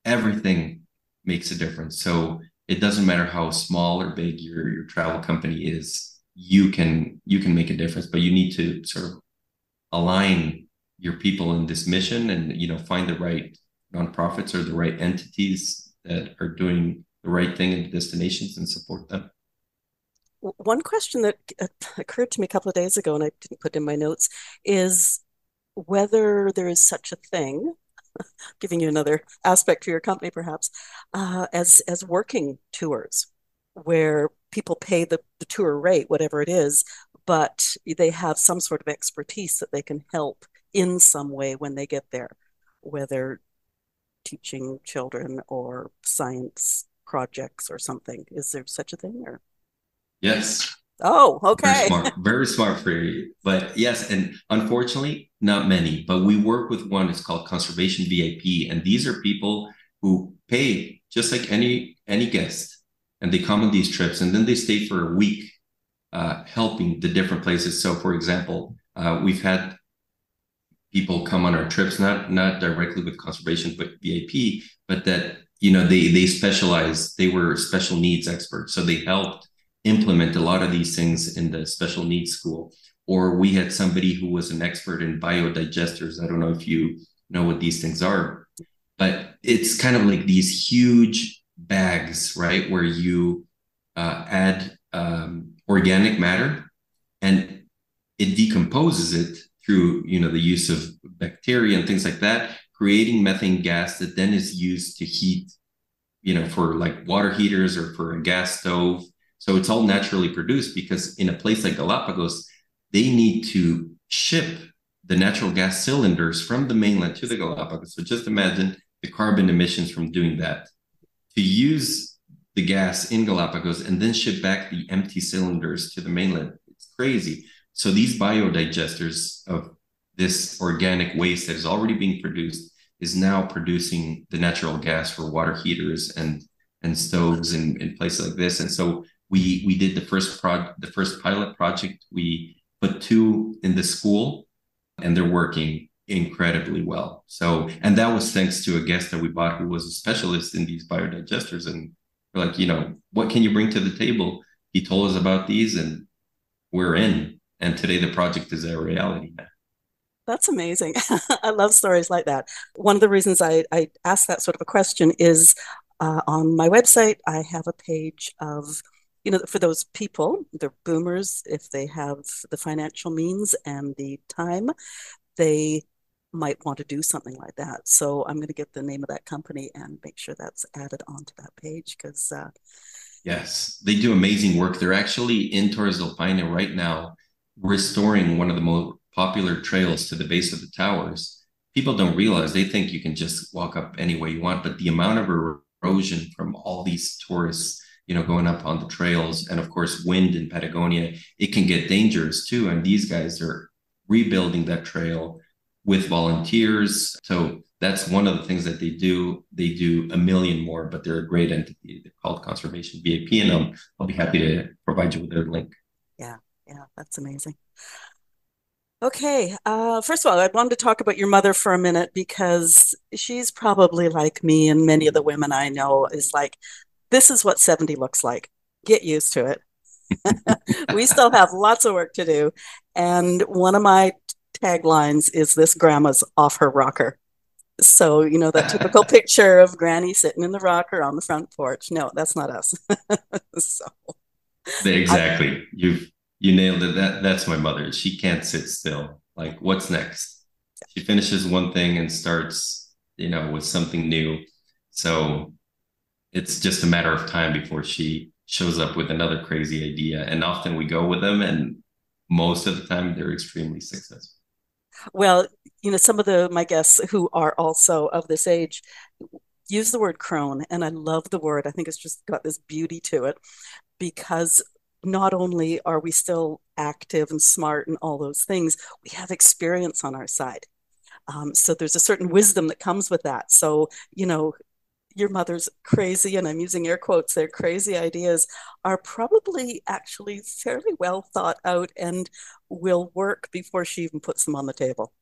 everything makes a difference. So it doesn't matter how small or big your your travel company is. You can you can make a difference, but you need to sort of align your people in this mission and you know find the right nonprofits are the right entities that are doing the right thing in the destinations and support them? One question that uh, occurred to me a couple of days ago and i didn't put in my notes is whether there is such a thing giving you another aspect to your company perhaps uh, as as working tours where people pay the, the tour rate whatever it is but they have some sort of expertise that they can help in some way when they get there, whether teaching children or science projects or something. Is there such a thing or? Yes. Oh, okay. Very smart, very smart for you. But yes, and unfortunately, not many. But we work with one. It's called Conservation VIP, and these are people who pay just like any any guest, and they come on these trips, and then they stay for a week, uh, helping the different places. So, for example, uh, we've had people come on our trips, not not directly with conservation, but VIP, but that you know they they specialize. They were special needs experts, so they helped implement a lot of these things in the special needs school. Or we had somebody who was an expert in biodigesters. I don't know if you know what these things are, but it's kind of like these huge bags, right, where you uh, add um, organic matter and it decomposes it through you know the use of bacteria and things like that creating methane gas that then is used to heat you know for like water heaters or for a gas stove. So it's all naturally produced because in a place like galapagos they need to ship the natural gas cylinders from the mainland to the galapagos. So just imagine the carbon emissions from doing that. To use the gas in galapagos and then ship back the empty cylinders to the mainland it's crazy so these biodigesters of this organic waste that is already being produced is now producing the natural gas for water heaters and and stoves in, in places like this. And so we we did the first prod the first pilot project. We put two in the school and they're working incredibly well. So, and that was thanks to a guest that we bought who was a specialist in these biodigesters. And we're like, you know, what can you bring to the table? He told us about these and we're in. And today the project is a reality now. That's amazing. I love stories like that. One of the reasons I, I asked that sort of a question is uh, on my website, I have a page of, you know, for those people, the boomers, if they have the financial means and the time, they might want to do something like that. So I'm going to get the name of that company and make sure that's added onto that page because. Uh, yes, they do amazing work. They're actually in Torres del Paine right now, restoring one of the most popular trails to the base of the towers. People don't realize they think you can just walk up any way you want, but the amount of erosion from all these tourists, you know, going up on the trails, and of course, wind in Patagonia, it can get dangerous too. And these guys are rebuilding that trail with volunteers. So that's one of the things that they do. They do a million more, but they're a great entity. They're called Conservation VIP, and I'll, I'll be happy to provide you with their link. Yeah, yeah, that's amazing. Okay, uh, first of all, I wanted to talk about your mother for a minute because she's probably like me and many of the women I know is like, this is what 70 looks like. Get used to it. we still have lots of work to do. And one of my taglines is this grandma's off her rocker. So, you know, that typical picture of granny sitting in the rocker on the front porch. No, that's not us. so exactly. I, You've you nailed it. That that's my mother. She can't sit still. Like, what's next? She finishes one thing and starts, you know, with something new. So it's just a matter of time before she shows up with another crazy idea. And often we go with them, and most of the time they're extremely successful. Well, you know, some of the my guests who are also of this age use the word crone, and I love the word. I think it's just got this beauty to it because not only are we still active and smart and all those things, we have experience on our side. Um, so there's a certain wisdom that comes with that. So, you know, your mother's crazy, and I'm using air quotes there, crazy ideas are probably actually fairly well thought out and will work before she even puts them on the table.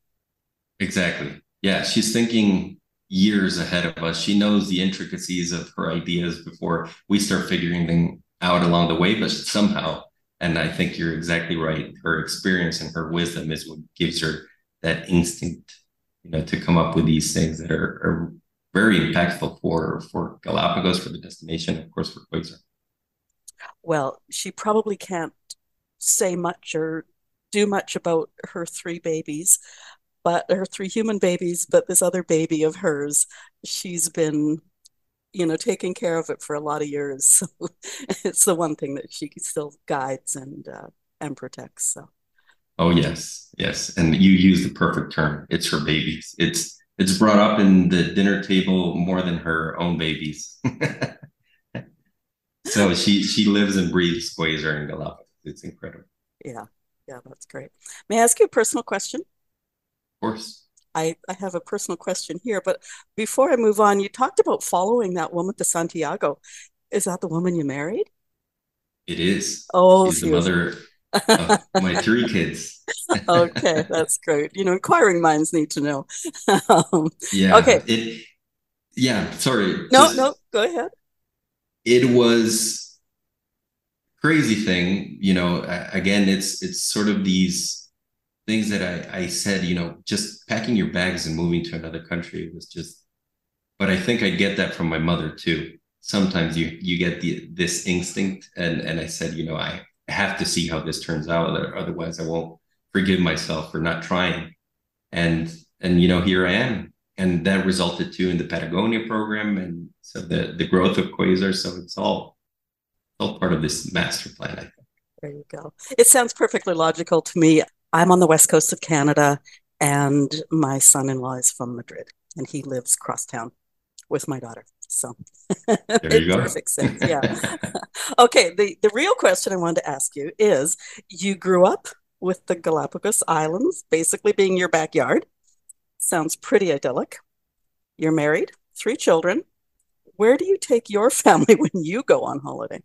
Exactly. Yeah, she's thinking years ahead of us. She knows the intricacies of her ideas before we start figuring them out along the way, but somehow, and I think you're exactly right. Her experience and her wisdom is what gives her that instinct, you know, to come up with these things that are, are very impactful for for Galapagos, for the destination, of course, for Quasar. Well, she probably can't say much or do much about her three babies, but her three human babies, but this other baby of hers, she's been you know, taking care of it for a lot of years. So it's the one thing that she still guides and uh, and protects. So. Oh yes, yes, and you use the perfect term. It's her babies. It's it's brought up in the dinner table more than her own babies. so she she lives and breathes Quasar and Galapagos. It's incredible. Yeah, yeah, that's great. May I ask you a personal question? Of course. I, I have a personal question here, but before I move on, you talked about following that woman to Santiago. Is that the woman you married? It is. Oh, she's the mother of my three kids. okay, that's great. You know, inquiring minds need to know. um, yeah. Okay. It. Yeah. Sorry. No, no. Go ahead. It was crazy thing. You know, again, it's it's sort of these things that I, I said, you know, just packing your bags and moving to another country was just, but I think I get that from my mother too. Sometimes you you get the this instinct, and and I said, you know, I have to see how this turns out, otherwise I won't forgive myself for not trying. And and you know, here I am, and that resulted too in the Patagonia program, and so the the growth of Quasar. So it's all all part of this master plan, I think. There you go. It sounds perfectly logical to me. I'm on the west coast of Canada, and my son in law is from Madrid, and he lives cross town with my daughter. So there you go. perfect sense. Yeah. okay. The, the real question I wanted to ask you is you grew up with the Galapagos Islands basically being your backyard. Sounds pretty idyllic. You're married, three children. Where do you take your family when you go on holiday?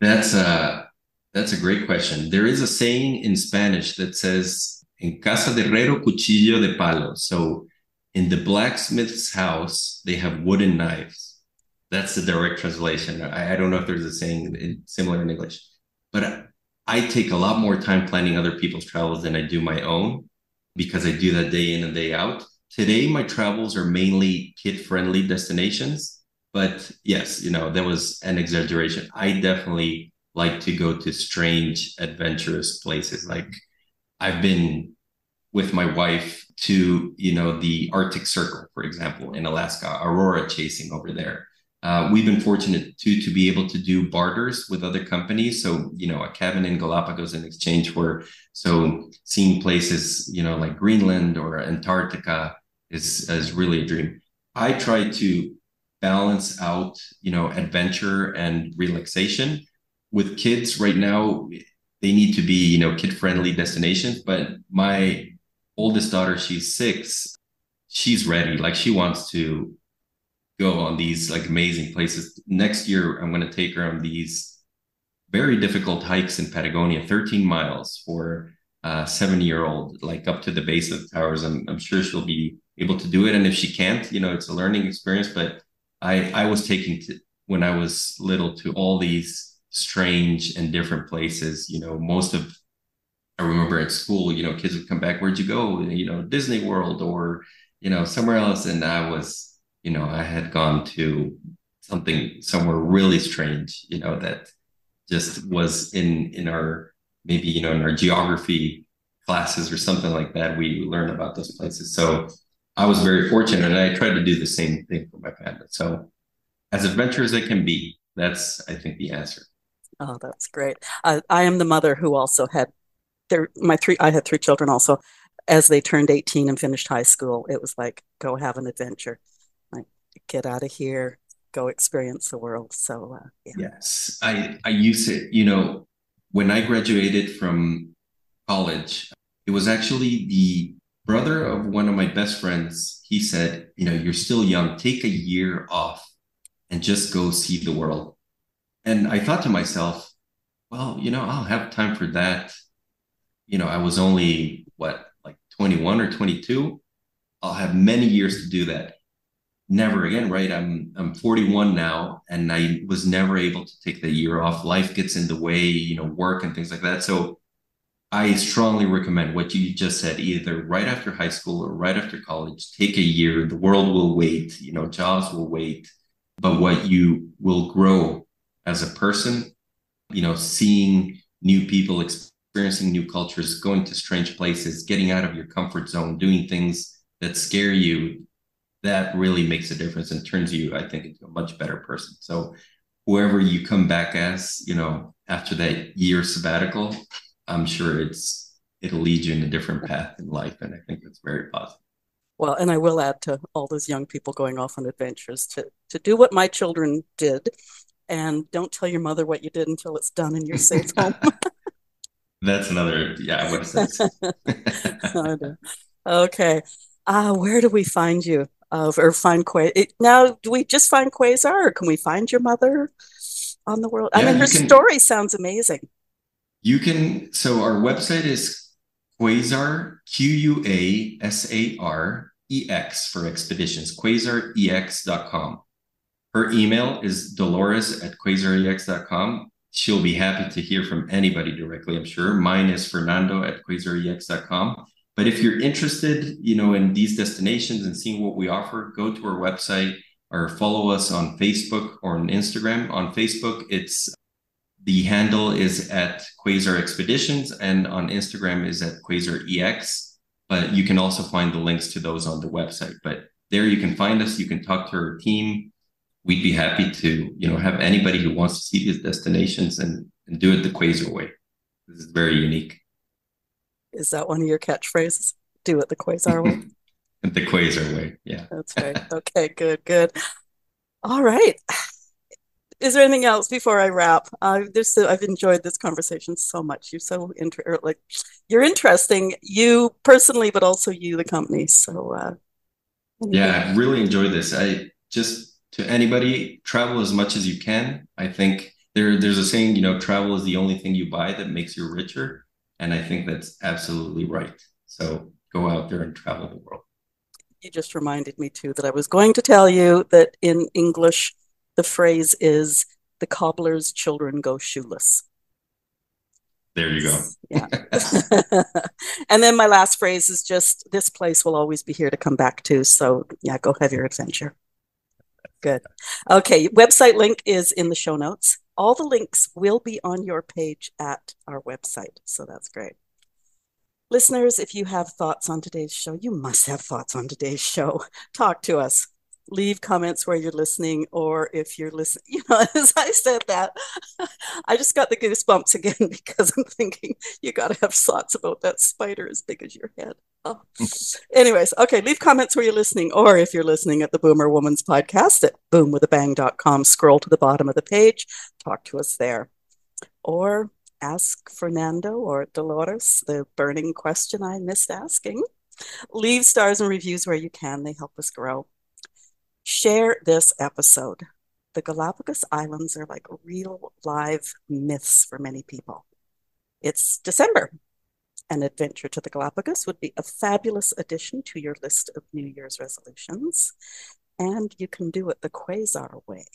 That's uh that's a great question. There is a saying in Spanish that says En casa de herrero, cuchillo de palo. So in the blacksmith's house, they have wooden knives. That's the direct translation. I, I don't know if there's a saying in, similar in English, but I take a lot more time planning other people's travels than I do my own because I do that day in and day out. Today, my travels are mainly kid friendly destinations. But yes, you know, there was an exaggeration. I definitely like to go to strange, adventurous places. Like I've been with my wife to, you know, the Arctic Circle, for example, in Alaska, Aurora chasing over there. Uh, we've been fortunate too to be able to do barters with other companies. So, you know, a cabin in Galapagos in exchange for so seeing places, you know, like Greenland or Antarctica is is really a dream. I try to balance out, you know, adventure and relaxation. With kids right now, they need to be, you know, kid friendly destinations. But my oldest daughter, she's six, she's ready. Like she wants to go on these like amazing places. Next year, I'm going to take her on these very difficult hikes in Patagonia, 13 miles for a seven year old, like up to the base of the towers. I'm, I'm sure she'll be able to do it. And if she can't, you know, it's a learning experience. But I, I was taking to, when I was little to all these strange and different places. You know, most of I remember at school, you know, kids would come back, where'd you go? You know, Disney World or, you know, somewhere else. And I was, you know, I had gone to something somewhere really strange, you know, that just was in in our maybe, you know, in our geography classes or something like that. We learn about those places. So I was very fortunate and I tried to do the same thing for my family. So as adventurous as it can be, that's I think the answer. Oh, that's great. I am the mother who also had there my three I had three children also. As they turned 18 and finished high school, it was like go have an adventure. Like get out of here, go experience the world. So uh, yeah. Yes. I I used it, you know, when I graduated from college, it was actually the brother of one of my best friends. He said, you know, you're still young, take a year off and just go see the world. And I thought to myself, well, you know, I'll have time for that. You know, I was only what, like 21 or 22. I'll have many years to do that. Never again, right? I'm I'm 41 now, and I was never able to take the year off. Life gets in the way, you know, work and things like that. So I strongly recommend what you just said, either right after high school or right after college, take a year. The world will wait, you know, jobs will wait, but what you will grow as a person, you know, seeing new people, experiencing new cultures, going to strange places, getting out of your comfort zone, doing things that scare you, that really makes a difference and turns you, I think, into a much better person. So whoever you come back as, you know, after that year sabbatical, I'm sure it's it'll lead you in a different path in life. And I think that's very positive. Well, and I will add to all those young people going off on adventures to to do what my children did and don't tell your mother what you did until it's done and you're safe home. That's another, yeah, what is okay. Uh, where do we find you? Uh, or find Quasar? Now, do we just find Quasar or can we find your mother on the world? Yeah, I mean, her can, story sounds amazing. You can, so our website is Quasar, Q U A S A R E X for expeditions, quasarex.com. Her email is dolores at quasarex.com. She'll be happy to hear from anybody directly, I'm sure. Mine is fernando at quasarex.com. But if you're interested, you know, in these destinations and seeing what we offer, go to our website or follow us on Facebook or on Instagram. On Facebook, it's the handle is at Quasar Expeditions and on Instagram is at Quasar EX. But you can also find the links to those on the website. But there you can find us. You can talk to our team we'd be happy to, you know, have anybody who wants to see these destinations and, and do it the Quasar way. This is very unique. Is that one of your catchphrases? Do it the Quasar way? the Quasar way, yeah. That's right. Okay, good, good. All right. Is there anything else before I wrap? Uh, so, I've enjoyed this conversation so much. You're so inter- like you're interesting, you personally, but also you, the company. So uh, yeah, I really enjoyed this. I just to anybody, travel as much as you can. I think there there's a saying, you know, travel is the only thing you buy that makes you richer. And I think that's absolutely right. So go out there and travel the world. You just reminded me too that I was going to tell you that in English, the phrase is the cobbler's children go shoeless. There you go. Yeah. and then my last phrase is just this place will always be here to come back to. So, yeah, go have your adventure. Good. Okay. Website link is in the show notes. All the links will be on your page at our website. So that's great. Listeners, if you have thoughts on today's show, you must have thoughts on today's show. Talk to us leave comments where you're listening or if you're listening you know as i said that i just got the goosebumps again because i'm thinking you got to have thoughts about that spider as big as your head oh. anyways okay leave comments where you're listening or if you're listening at the boomer woman's podcast at boomwithabang.com scroll to the bottom of the page talk to us there or ask fernando or dolores the burning question i missed asking leave stars and reviews where you can they help us grow Share this episode. The Galapagos Islands are like real live myths for many people. It's December. An adventure to the Galapagos would be a fabulous addition to your list of New Year's resolutions. And you can do it the Quasar way.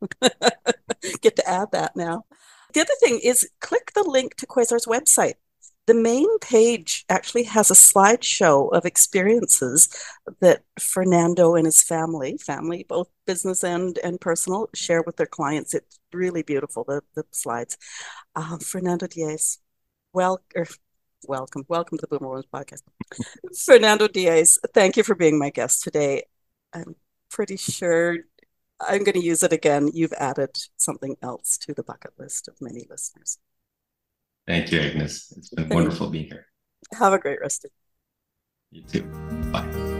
Get to add that now. The other thing is click the link to Quasar's website the main page actually has a slideshow of experiences that Fernando and his family, family, both business and, and personal, share with their clients. It's really beautiful, the, the slides. Uh, Fernando Diez, well, er, welcome, welcome to the Boomer Women's Podcast. Fernando Diez, thank you for being my guest today. I'm pretty sure I'm going to use it again. You've added something else to the bucket list of many listeners. Thank you, Agnes. It's been wonderful being here. Have a great rest of You too. Bye.